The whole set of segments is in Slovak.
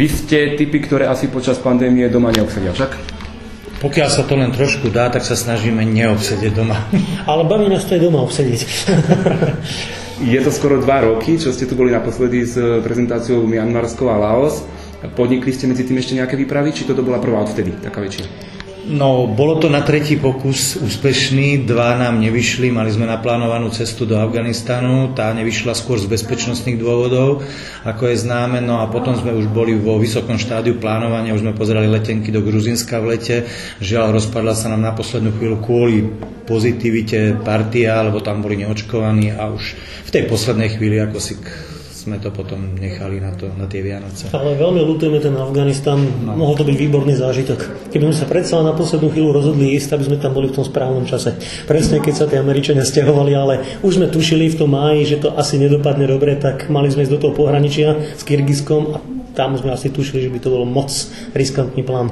Vy ste typy, ktoré asi počas pandémie doma neobsedia, však? Pokiaľ sa to len trošku dá, tak sa snažíme neobsedieť doma. Ale baví nás to aj doma obsediť. Je to skoro dva roky, čo ste tu boli naposledy s prezentáciou Mianmarskou a Laos. Podnikli ste medzi tým ešte nejaké výpravy, či toto bola prvá odvtedy, taká väčšia? No, bolo to na tretí pokus úspešný, dva nám nevyšli, mali sme naplánovanú cestu do Afganistanu, tá nevyšla skôr z bezpečnostných dôvodov, ako je známe, no a potom sme už boli vo vysokom štádiu plánovania, už sme pozerali letenky do Gruzinska v lete, žiaľ rozpadla sa nám na poslednú chvíľu kvôli pozitivite partia, lebo tam boli neočkovaní a už v tej poslednej chvíli ako si sme to potom nechali na, to, na tie Vianoce. Ale veľmi ľutujeme ten Afganistan, no. mohol to byť výborný zážitok. Keby sme sa predsa na poslednú chvíľu rozhodli ísť, aby sme tam boli v tom správnom čase. Presne keď sa tie Američania stiahovali, ale už sme tušili v tom máji, že to asi nedopadne dobre, tak mali sme ísť do toho pohraničia s Kyrgyzskom a tam sme asi tušili, že by to bolo moc riskantný plán.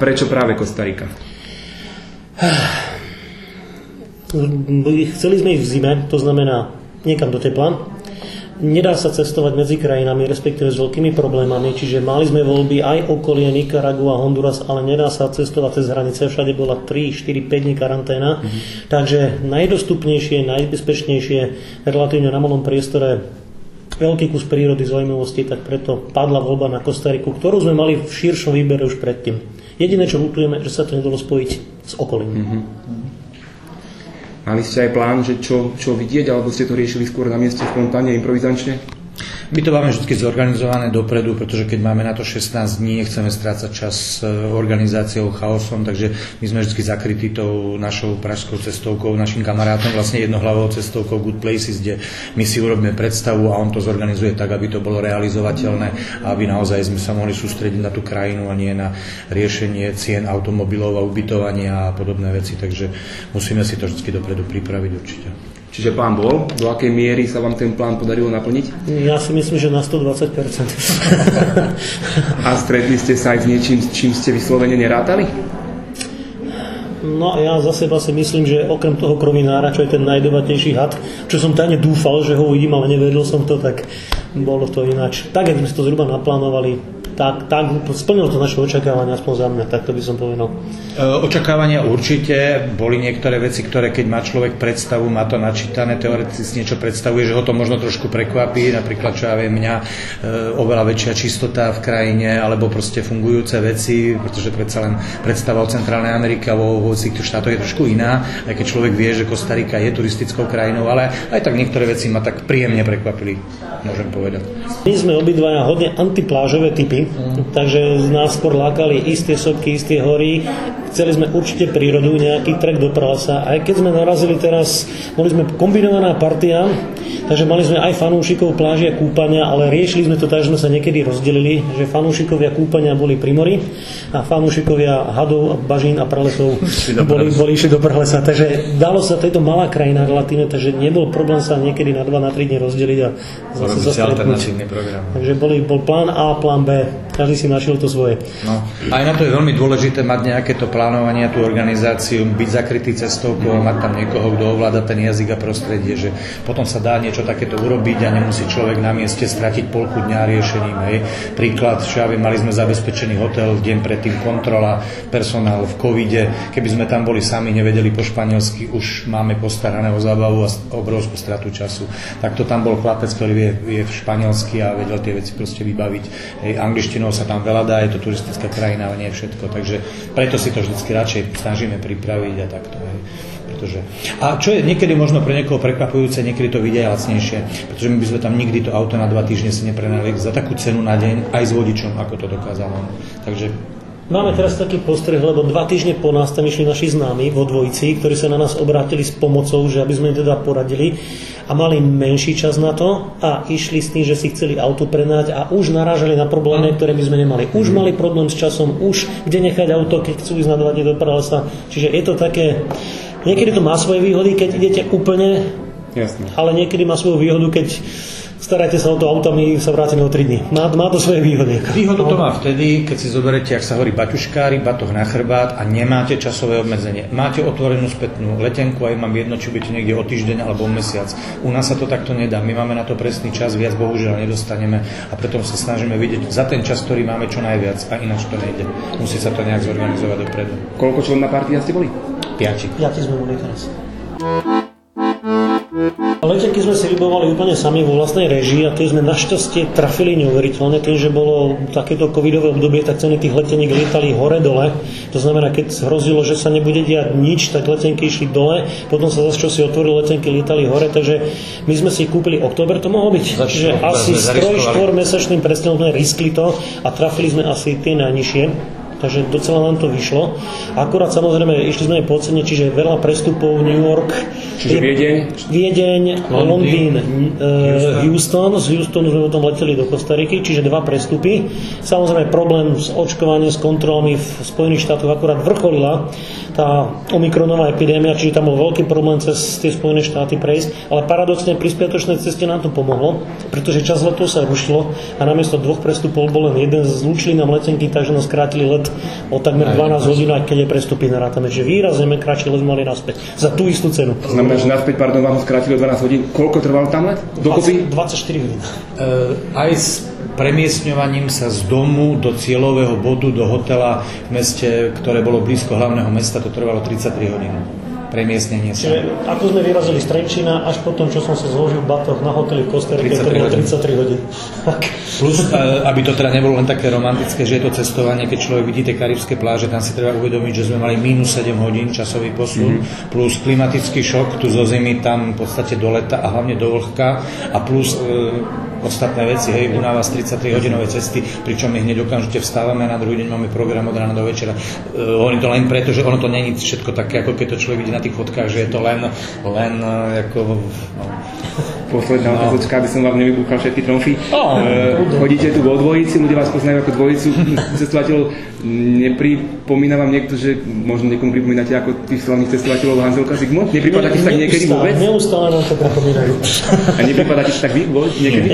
Prečo práve Kostarika? Chceli sme ísť v zime, to znamená niekam do tepla. Nedá sa cestovať medzi krajinami, respektíve s veľkými problémami, čiže mali sme voľby aj okolie Nicaragua, Honduras, ale nedá sa cestovať cez hranice, všade bola 3, 4, 5 dní karanténa. Mm-hmm. Takže najdostupnejšie, najbezpečnejšie, relatívne na malom priestore veľký kus prírody zaujímavosti, tak preto padla voľba na Kostariku, ktorú sme mali v širšom výbere už predtým. Jediné, čo lutujeme, že sa to nedalo spojiť s okolím. Mm-hmm. Mali ste aj plán, že čo, čo vidieť, alebo ste to riešili skôr na mieste spontánne, improvizančne? My to máme vždy zorganizované dopredu, pretože keď máme na to 16 dní, nechceme strácať čas e, organizáciou, chaosom, takže my sme vždy zakrytí tou našou pražskou cestovkou, našim kamarátom, vlastne jednohlavou cestovkou Good Places, kde my si urobíme predstavu a on to zorganizuje tak, aby to bolo realizovateľné a aby naozaj sme sa mohli sústrediť na tú krajinu a nie na riešenie cien automobilov a ubytovania a podobné veci, takže musíme si to vždy dopredu pripraviť určite. Čiže plán bol. Do akej miery sa vám ten plán podarilo naplniť? Ja si myslím, že na 120%. A stretli ste sa aj s niečím, čím ste vyslovene nerátali? No ja za seba si myslím, že okrem toho krovinára, čo je ten najdobatnejší had, čo som tajne dúfal, že ho uvidím, ale nevedel som to, tak bolo to ináč. Tak, ako sme to zhruba naplánovali, tak, tak splnilo to naše očakávania, aspoň za mňa, tak to by som povedal. E, očakávania určite, boli niektoré veci, ktoré keď má človek predstavu, má to načítané, teoreticky niečo predstavuje, že ho to možno trošku prekvapí, napríklad, čo ja viem, mňa e, oveľa väčšia čistota v krajine, alebo proste fungujúce veci, pretože predsa len predstava o Centrálnej Amerike a vo tých štátoch je trošku iná, aj keď človek vie, že Kostarika je turistickou krajinou, ale aj tak niektoré veci ma tak príjemne prekvapili, môžem povedať. My sme obidvaja hodne antiplážové typy, Takže nás skôr lákali isté sopky, isté hory. Chceli sme určite prírodu, nejaký trek do pralesa. Aj keď sme narazili teraz, boli sme kombinovaná partia, takže mali sme aj fanúšikov pláži a kúpania, ale riešili sme to tak, že sme sa niekedy rozdelili, že fanúšikovia kúpania boli pri mori a fanúšikovia hadov, bažín a pralesov boli, boli išli do pralesa. Takže dalo sa, to je to malá krajina relatívne, takže nebol problém sa niekedy na 2 na 3 dní rozdeliť a zase sa Takže boli, bol plán A, plán B každý si našiel to svoje. No, aj na to je veľmi dôležité mať nejaké to plánovanie, tú organizáciu, byť zakrytý cestovkou, mať tam niekoho, kto ovláda ten jazyk a prostredie, že potom sa dá niečo takéto urobiť a nemusí človek na mieste stratiť polku dňa riešením. Hej. Príklad, čo ja viem, mali sme zabezpečený hotel, deň predtým kontrola, personál v covide, keby sme tam boli sami, nevedeli po španielsky, už máme postarané zábavu a obrovskú stratu času. Tak to tam bol chlapec, ktorý vie, vie v španielsky a vedel tie veci proste vybaviť. Hej, angličtinou sa tam veľa dá, je to turistická krajina, ale nie všetko. Takže preto si to vždy radšej snažíme pripraviť a takto. Hej. Pretože... A čo je niekedy možno pre niekoho prekvapujúce, niekedy to vidia lacnejšie, pretože my by sme tam nikdy to auto na dva týždne si neprenali za takú cenu na deň, aj s vodičom, ako to dokázalo. Takže Máme teraz taký postreh, lebo dva týždne po nás tam išli naši známi vo dvojici, ktorí sa na nás obrátili s pomocou, že aby sme im teda poradili a mali menší čas na to a išli s tým, že si chceli auto prenať a už narážali na problémy, ktoré by sme nemali. Už mhm. mali problém s časom, už kde nechať auto, keď chcú ísť na dva do pralesa. Čiže je to také, niekedy to má svoje výhody, keď idete úplne, Jasne. ale niekedy má svoju výhodu, keď starajte sa o to auto, my sa vrátime o 3 dní. Má, má to svoje výhody. Výhodu to má vtedy, keď si zoberete, ak sa hovorí baťuškári, batoh na chrbát a nemáte časové obmedzenie. Máte otvorenú spätnú letenku a mám jedno, či budete niekde o týždeň alebo o mesiac. U nás sa to takto nedá. My máme na to presný čas, viac bohužiaľ nedostaneme a preto sa snažíme vidieť za ten čas, ktorý máme čo najviac a ináč to nejde. Musí sa to nejak zorganizovať dopredu. Koľko člen na partia ste boli? Piati. Piati sme boli teraz. Letenky sme si vybovali úplne sami vo vlastnej režii a tie sme našťastie trafili neuveriteľne. Tým, že bolo takéto covidové obdobie, tak ceny tých leteník lietali hore-dole. To znamená, keď hrozilo, že sa nebude diať nič, tak letenky išli dole, potom sa zase si otvorili, letenky lietali hore, takže my sme si kúpili október, to mohlo byť. Čiže asi s 3-4 mesačným presne sme riskli to a trafili sme asi tie najnižšie takže docela nám to vyšlo. Akurát samozrejme išli sme po cene, čiže veľa prestupov New York, Čiže Viedeň? Viedeň, Londýn, uh, Houston. Z Houstonu sme potom leteli do Kostariky, čiže dva prestupy. Samozrejme problém s očkovaním, s kontrolami v Spojených štátoch akurát vrcholila tá omikronová epidémia, čiže tam bol veľký problém cez tie Spojené štáty prejsť, ale paradoxne pri spiatočnej ceste nám to pomohlo, pretože čas letov sa rušilo a namiesto dvoch prestupov bol len jeden, zlúčili nám letenky, takže nás skrátili let o takmer 12 hodín, aj keď je prestupy na rátame, že výrazne kratší let mali naspäť za tú istú cenu. Znamená, že naspäť, pardon, vám ho skrátili o 12 hodín. Koľko trval tam let? Dokopy? 24 hodín. Uh, aj s premiestňovaním sa z domu do cieľového bodu, do hotela v meste, ktoré bolo blízko hlavného mesta, to trvalo 33 hodín premiestnenie sa. Čiže ako sme vyrazili z Trenčína, až potom, čo som si zložil batoh na hoteli v Kosterike, to bolo 33 hodín. Plus, aby to teda nebolo len také romantické, že je to cestovanie, keď človek vidí tie karibské pláže, tam si treba uvedomiť, že sme mali minus 7 hodín časový posun, mm-hmm. plus klimatický šok tu zo zimy tam v podstate do leta a hlavne do vlhka a plus e, ostatné veci, hej, u nás 33 hodinové cesty, pričom my hneď okamžite vstávame a na druhý deň máme program od rána do večera. Uh, hovorím to len preto, že ono to není všetko také, ako keď to človek vidí na tých fotkách, že je to len, len uh, ako... No. Posledná no. otázočka, aby som vám nevybúchal všetky tromfy. Oh, uh, chodíte tu vo dvojici, ľudia vás poznajú ako dvojicu cestovateľov. Nepripomína vám niekto, že možno niekomu pripomínate ako tých slavných cestovateľov Hanzelka Zigmund? Nepripadá ti tak niekedy vôbec? Neustále nám to pripomínajú. A nepripadá ti tak vy niekedy?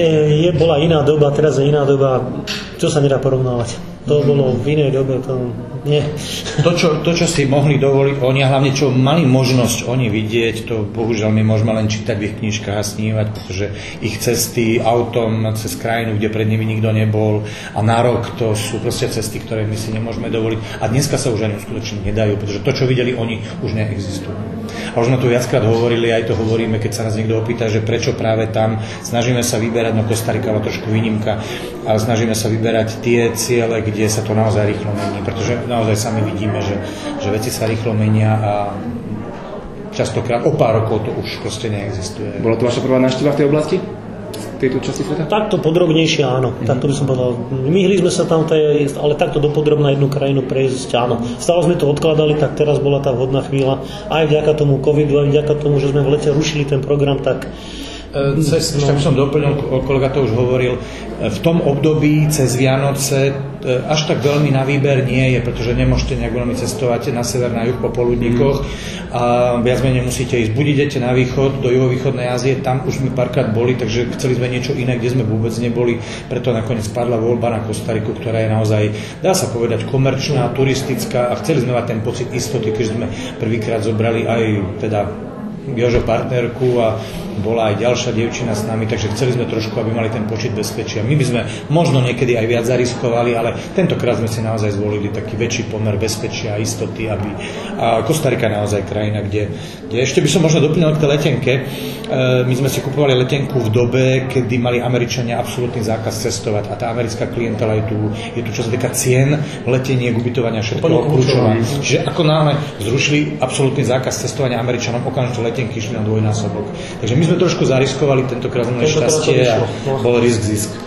je, bola iná doba, teraz je iná doba, čo sa nedá porovnávať. To bolo v inej dobe, to nie. To čo, to, čo si mohli dovoliť oni a hlavne čo mali možnosť oni vidieť, to bohužiaľ my môžeme len čítať v ich knižkách a snívať, pretože ich cesty autom cez krajinu, kde pred nimi nikto nebol a na rok to sú proste cesty, ktoré my si nemôžeme dovoliť. A dneska sa už ani uskutočniť nedajú, pretože to, čo videli oni, už neexistuje. A už sme tu viackrát hovorili, aj to hovoríme, keď sa nás niekto opýta, že prečo práve tam. Snažíme sa vyberať, no Kostarika bola trošku výnimka, ale snažíme sa vyberať tie ciele, kde sa to naozaj rýchlo mení, pretože naozaj sami vidíme, že, že veci sa rýchlo menia a častokrát o pár rokov to už proste neexistuje. Bola to vaša prvá návšteva v tej oblasti? tejto časti sveta? Takto podrobnejšie áno, mm-hmm. takto by som povedal. Myhli sme sa tam, ale takto dopodrobná jednu krajinu prejsť áno. Stále sme to odkladali, tak teraz bola tá vhodná chvíľa. Aj vďaka tomu covidu, aj vďaka tomu, že sme v lete rušili ten program, tak E, cez, ešte by som doplnil, kolega to už hovoril, e, v tom období cez Vianoce e, až tak veľmi na výber nie je, pretože nemôžete nejak veľmi cestovať na sever, na juh po poludníkoch mm. a viac menej musíte ísť. Buď idete na východ, do juhovýchodnej Ázie, tam už sme párkrát boli, takže chceli sme niečo iné, kde sme vôbec neboli, preto nakoniec padla voľba na Kostariku, ktorá je naozaj, dá sa povedať, komerčná, turistická a chceli sme mať ten pocit istoty, keď sme prvýkrát zobrali aj teda Jožo partnerku a bola aj ďalšia dievčina s nami, takže chceli sme trošku, aby mali ten počet bezpečia. My by sme možno niekedy aj viac zariskovali, ale tentokrát sme si naozaj zvolili taký väčší pomer bezpečia a istoty, aby... A Kostarika naozaj krajina, kde, kde ešte by som možno doplnil k tej letenke. E, my sme si kupovali letenku v dobe, kedy mali Američania absolútny zákaz cestovať a tá americká klientela je tu, je tu čo sa týka cien, letenie, ubytovania, všetko kľúčová. Čiže ako náhle zrušili absolútny zákaz cestovania Američanom, okamžite letenky išli na dvojnásobok. Takže my sme trošku zariskovali, tentokrát sme šťastie a bol risk zisk.